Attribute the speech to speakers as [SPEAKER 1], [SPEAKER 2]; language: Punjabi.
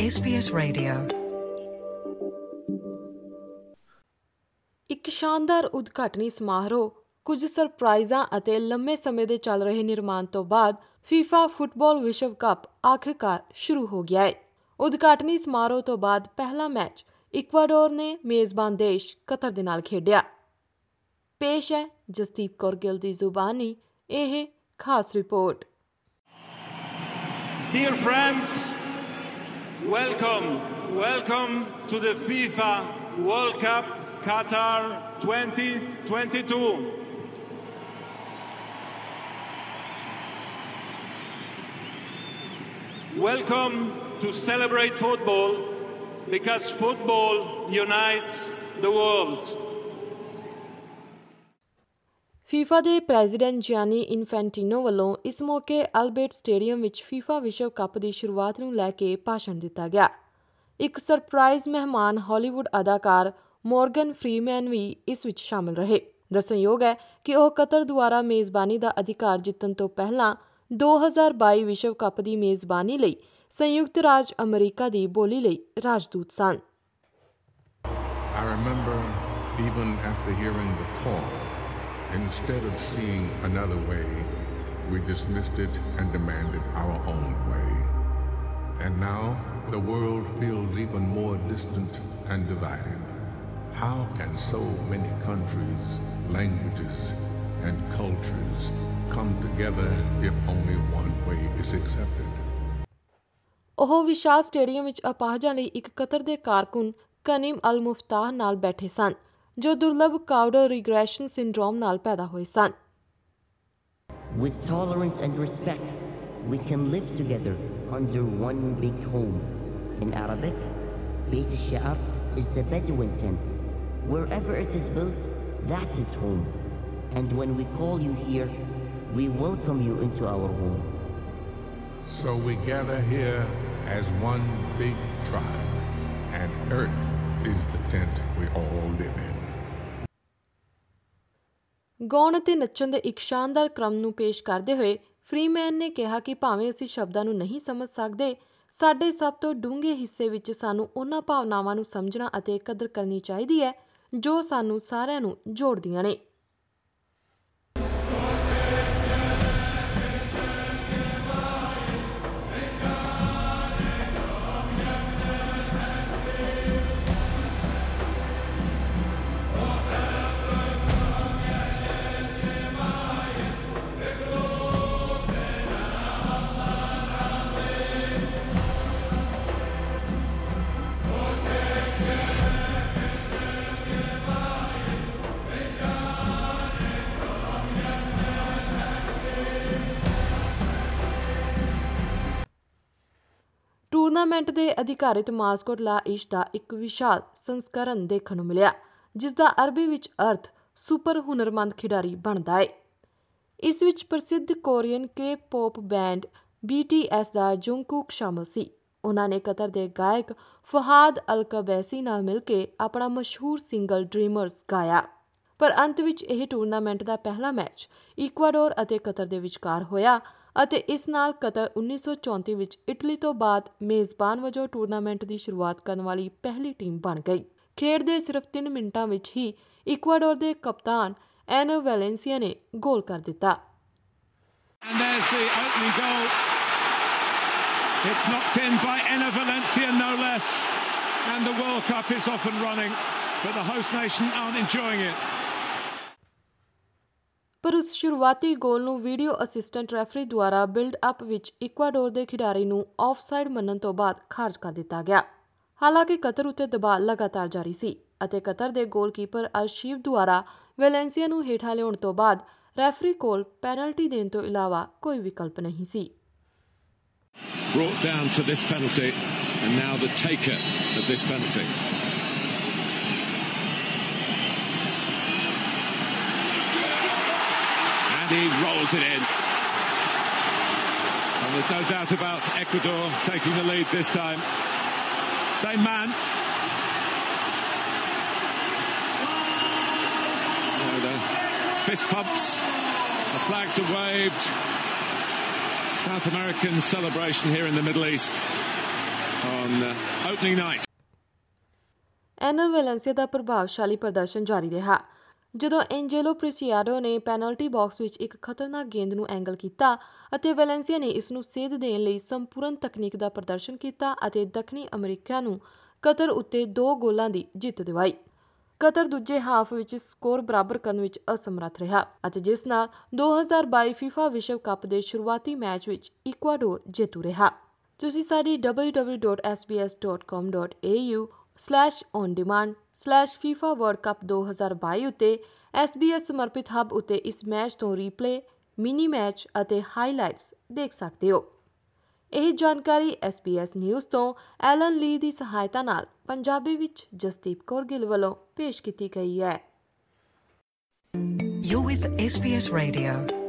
[SPEAKER 1] SBS Radio.
[SPEAKER 2] ਇੱਕ ਸ਼ਾਨਦਾਰ ਉਦਘਾਟਨੀ ਸਮਾਰੋਹ ਕੁਝ ਸਰਪ੍ਰਾਈਜ਼ਾਂ ਅਤੇ ਲੰਮੇ ਸਮੇਂ ਦੇ ਚੱਲ ਰਹੇ ਨਿਰਮਾਣ ਤੋਂ ਬਾਅਦ FIFA ਫੁੱਟਬਾਲ ਵਿਸ਼ਵ ਕੱਪ ਆਖਿਰਕਾਰ ਸ਼ੁਰੂ ਹੋ ਗਿਆ ਹੈ। ਉਦਘਾਟਨੀ ਸਮਾਰੋਹ ਤੋਂ ਬਾਅਦ ਪਹਿਲਾ ਮੈਚ ਇਕਵਾਡੋਰ ਨੇ ਮੇਜ਼ਬਾਨ ਦੇਸ਼ ਕਤਰ ਦੇ ਨਾਲ ਖੇਡਿਆ। ਪੇਸ਼ ਹੈ ਜਸਦੀਪ ਕੌਰ ਗਿੱਲ ਦੀ ਜ਼ੁਬਾਨੀ ਇਹ ਖਾਸ report.
[SPEAKER 3] Dear friends, welcome, welcome to the FIFA World Cup Qatar 2022. Welcome to celebrate football because football unites the world.
[SPEAKER 2] FIFA ਦੇ ਪ੍ਰੈਜ਼ੀਡੈਂਟ ਜਿਆਨੀ ਇਨਫੈਂਟਿਨੋ ਵੱਲੋਂ ਇਸ ਮੌਕੇ ਅਲਬਰਟ ਸਟੇਡੀਅਮ ਵਿੱਚ ਫੀਫਾ ਵਿਸ਼ਵ ਕੱਪ ਦੀ ਸ਼ੁਰੂਆਤ ਨੂੰ ਲੈ ਕੇ ਭਾਸ਼ਣ ਦਿੱਤਾ ਗਿਆ। ਇੱਕ ਸਰਪ੍ਰਾਈਜ਼ ਮਹਿਮਾਨ ਹਾਲੀਵੁੱਡ ਅਦਾਕਾਰ ਮੋਰਗਨ ਫ੍ਰੀਮੈਨ ਵੀ ਇਸ ਵਿੱਚ ਸ਼ਾਮਲ ਰਹੇ। ਦੱਸਣਯੋਗ ਹੈ ਕਿ ਉਹ ਕਤਰ ਦੁਆਰਾ ਮੇਜ਼ਬਾਨੀ ਦਾ ਅਧਿਕਾਰ ਜਿੱਤਣ ਤੋਂ ਪਹਿਲਾਂ 2022 ਵਿਸ਼ਵ ਕੱਪ ਦੀ ਮੇਜ਼ਬਾਨੀ ਲਈ ਸੰਯੁਕਤ ਰਾਜ ਅਮਰੀਕਾ ਦੀ ਬੋਲੀ ਲਈ ਰਾਜਦੂਤ ਸਨ।
[SPEAKER 4] I remember even after hearing the call, instead of seeing another way, we dismissed it and demanded our own way. And now the world feels even more distant and divided. How can so many countries, languages, and cultures come together if only one way is accepted?
[SPEAKER 2] ਉਹ ਵਿਸ਼ਾਲ ਸਟੇਡੀਅਮ ਵਿੱਚ ਅਪਾਹਜਾਂ ਲਈ ਇੱਕ ਕਤਰ ਦੇ ਕਾਰਕੁਨ ਕਨੀਮ ਅਲ ਮੁਫਤਾਹ ਨਾਲ ਬੈਠੇ ਸਨ ਜੋ ਦੁਰਲਭ ਕਾਉਡਰ ਰਿਗਰੈਸ਼ਨ ਸਿੰਡਰੋਮ ਨਾਲ ਪੈਦਾ ਹੋਏ ਸਨ
[SPEAKER 5] With tolerance and respect, we can live together under one big home. In Arabic, Beit al-Sha'ar is the Bedouin tent. Wherever it is built, that is home. And when we call you here, we welcome you into our home.
[SPEAKER 4] So we gather here as one big tribe, and Earth is the tent we all live in.
[SPEAKER 2] ਗਾਉਣ ਅਤੇ ਨੱਚਣ ਦੇ ਇੱਕ ਸ਼ਾਨਦਾਰ ਕ੍ਰਮ ਨੂੰ ਪੇਸ਼ ਕਰਦੇ ਹੋਏ ਫ੍ਰੀਮੈਨ ਨੇ ਕਿਹਾ ਕਿ ਭਾਵੇਂ ਅਸੀਂ ਸ਼ਬਦਾਂ ਨੂੰ ਨਹੀਂ ਸਮਝ ਸਕਦੇ, ਸਾਡੇ ਸਭ ਤੋਂ ਡੂੰਘੇ ਹਿੱਸੇ ਵਿੱਚ ਸਾਨੂੰ ਉਹਨਾਂ ਭਾਵਨਾਵਾਂ ਨੂੰ ਸਮਝਣਾ ਅਤੇ ਕਦਰ ਕਰਨੀ ਚਾਹੀਦੀ ਹੈ ਜੋ ਸਾਨੂੰ ਸਾਰਿਆਂ ਨੂੰ ਜੋੜਦੀਆਂ ਨੇ। ਟੂਰਨਾਮੈਂਟ ਦੇ ਅਧਿਕਾਰਿਤ ਮਾਸਕਟ ਲਾ ਇਸ਼ ਦਾ ਇੱਕ ਵਿਸ਼ਾਲ ਸੰਸਕਰਣ ਦੇਖਣ ਨੂੰ ਮਿਲਿਆ, ਜਿਸ ਦਾ ਅਰਬੀ ਵਿੱਚ ਅਰਥ ਸੁਪਰ ਹੁਨਰਮੰਦ ਖਿਡਾਰੀ ਬਣਦਾ ਹੈ ਇਸ ਵਿੱਚ ਪ੍ਰਸਿੱਧ Korean K pop band BTS ਦਾ ਜੁੰਗਕੁਕ ਸ਼ਾਮਲ ਸੀ। ਉਹਨਾਂ ਨੇ ਕਤਰ ਦੇ ਗਾਇਕ ਫਹਾਦ ਅਲ-ਕਬੈਸੀ ਨਾਲ ਮਿਲ ਕੇ ਆਪਣਾ ਮਸ਼ਹੂਰ ਸਿੰਗਲ ਡ੍ਰੀਮਰਸ ਗਾਇਆ। ਪਰ ਅੰਤ ਵਿੱਚ ਇਹ ਟੂਰਨਾਮੈਂਟ ਦਾ ਪਹਿਲਾ ਮੈਚ ਇਕਵਾਡੋਰ ਅਤੇ ਕਤਰ ਦੇ ਵਿਚਕਾਰ ਹੋਇਆ ਅਤੇ ਇਸ ਨਾਲ ਕਤਰ 1934 ਵਿੱਚ ਇਟਲੀ ਤੋਂ ਬਾਅਦ ਮੇਜ਼ਬਾਨ ਵਜੋਂ ਟੂਰਨਾਮੈਂਟ ਦੀ ਸ਼ੁਰੂਆਤ ਕਰਨ ਵਾਲੀ ਪਹਿਲੀ ਟੀਮ ਬਣ ਗਈ ਖੇਡ ਦੇ ਸਿਰਫ 3 ਮਿੰਟਾਂ ਵਿੱਚ ਹੀ ਇਕਵਾਡੋਰ ਦੇ ਕਪਤਾਨ ਐਨੋ ਵੈਲੈਂਸੀਆ ਨੇ ਗੋਲ ਕਰ ਦਿੱਤਾ
[SPEAKER 3] And there's the opening goal. It's knocked in by Enna Valencia, no less. And the World Cup is off and running, but the host nation aren't enjoying it.
[SPEAKER 2] ਪਰ ਉਸ ਸ਼ੁਰੂਆਤੀ ਗੋਲ ਨੂੰ ਵੀਡੀਓ ਅਸਿਸਟੈਂਟ ਰੈਫਰੀ ਦੁਆਰਾ ਬਿਲਡ ਅਪ ਵਿੱਚ ਇਕਵਾਡੋਰ ਦੇ ਖਿਡਾਰੀ ਨੂੰ ਆਫਸਾਈਡ ਮੰਨਣ ਤੋਂ ਬਾਅਦ ਖਾਰਜ ਕਰ ਦਿੱਤਾ ਗਿਆ ਹਾਲਾਂਕਿ ਕਤਰ ਉਤੇ ਦਬਾਅ ਲਗਾਤਾਰ ਜਾਰੀ ਸੀ ਅਤੇ ਕਤਰ ਦੇ ਗੋਲਕੀਪਰ ਅਰਸ਼ੀਵ ਦੁਆਰਾ ਵੈਲੈਂਸੀਆ ਨੂੰ ਹੇਠਾਂ ਲਿਆਉਣ ਤੋਂ ਬਾਅਦ ਰੈਫਰੀ ਕੋਲ ਪੈਨਲਟੀ ਦੇਣ ਤੋਂ ਇਲਾਵਾ ਕੋਈ ਵਿਕਲਪ ਨਹੀਂ ਸੀ
[SPEAKER 6] brought down for this penalty, and now the taker of this penalty. he rolls it in. And there's no doubt about Ecuador taking the lead this time. Same man. There the fist pumps, the flags are waved. South American celebration here in the Middle East. on uh, opening night.
[SPEAKER 2] ਐਨਰ ਵੈਲੈਂਸੀਆ ਦਾ ਪ੍ਰਭਾਵਸ਼ਾਲੀ ਪ੍ਰਦਰਸ਼ਨ ਜਾਰੀ ਰਿਹਾ ਜਦੋਂ ਐਂਜੇਲੋ ਪ੍ਰੀਸੀਆਡੋ ਨੇ ਪੈਨਲਟੀ ਬਾਕਸ ਵਿੱਚ ਇੱਕ ਖਤਰਨਾਕ ਗੇਂਦ ਨੂੰ ਐਂਗਲ ਕੀਤਾ ਅਤੇ ਵੈਲੈਂਸੀਆ ਨੇ ਇਸ ਨੂੰ ਸੇਧ ਦੇਣ ਲਈ ਸੰਪੂਰਨ ਤਕਨੀਕ ਦਾ ਪ੍ਰਦਰਸ਼ਨ ਕੀਤਾ ਅਤੇ ਦੱਖਣੀ ਅਮਰੀਕਾ ਨੂੰ ਕਤਰ ਉੱਤੇ ਦੋ ਗੋਲਾਂ ਦੀ ਜਿੱਤ ਦਿਵਾਈ। ਕਤਰ ਦੂਜੇ ਹਾਫ ਵਿੱਚ ਸਕੋਰ ਬਰਾਬਰ ਕਰਨ ਵਿੱਚ ਅਸਮਰੱਥ ਰਿਹਾ ਅਤੇ ਜਿਸ ਨਾਲ 2022 FIFA ਵਿਸ਼ਵ ਕੱਪ ਦੇ ਸ਼ੁਰੂਆਤੀ ਮੈਚ ਵਿੱਚ ਇਕਵਾਡੋਰ ਜੇਤੂ ਰਿਹਾ। ਤੁਸੀਂ ਸਾਡੀ www.sbs.com.au/on-demand/fifa world cup 2022 ਉੱਤੇ SBS ਸਮਰਪਿਤ ਹੱਬ ਉੱਤੇ ਇਸ ਮੈਚ ਤੋਂ ਰੀਪਲੇ ਮਿਨੀ ਮੈਚ ਅਤੇ ਹਾਈਲਾਈਟਸ ਦੇਖ ਸਕਦੇ ਹੋ ਇਹ ਜਾਣਕਾਰੀ SBS ਨਿਊਜ਼ ਤੋਂ ਐਲਨ ਲੀ ਦੀ ਸਹਾਇਤਾ ਨਾਲ ਪੰਜਾਬੀ ਵਿੱਚ ਜਸਦੀਪ ਕੌਰ ਗਿੱਲ ਵੱਲੋਂ ਪੇਸ਼ ਕੀਤੀ ਗਈ ਹੈ
[SPEAKER 1] You're with SBS Radio.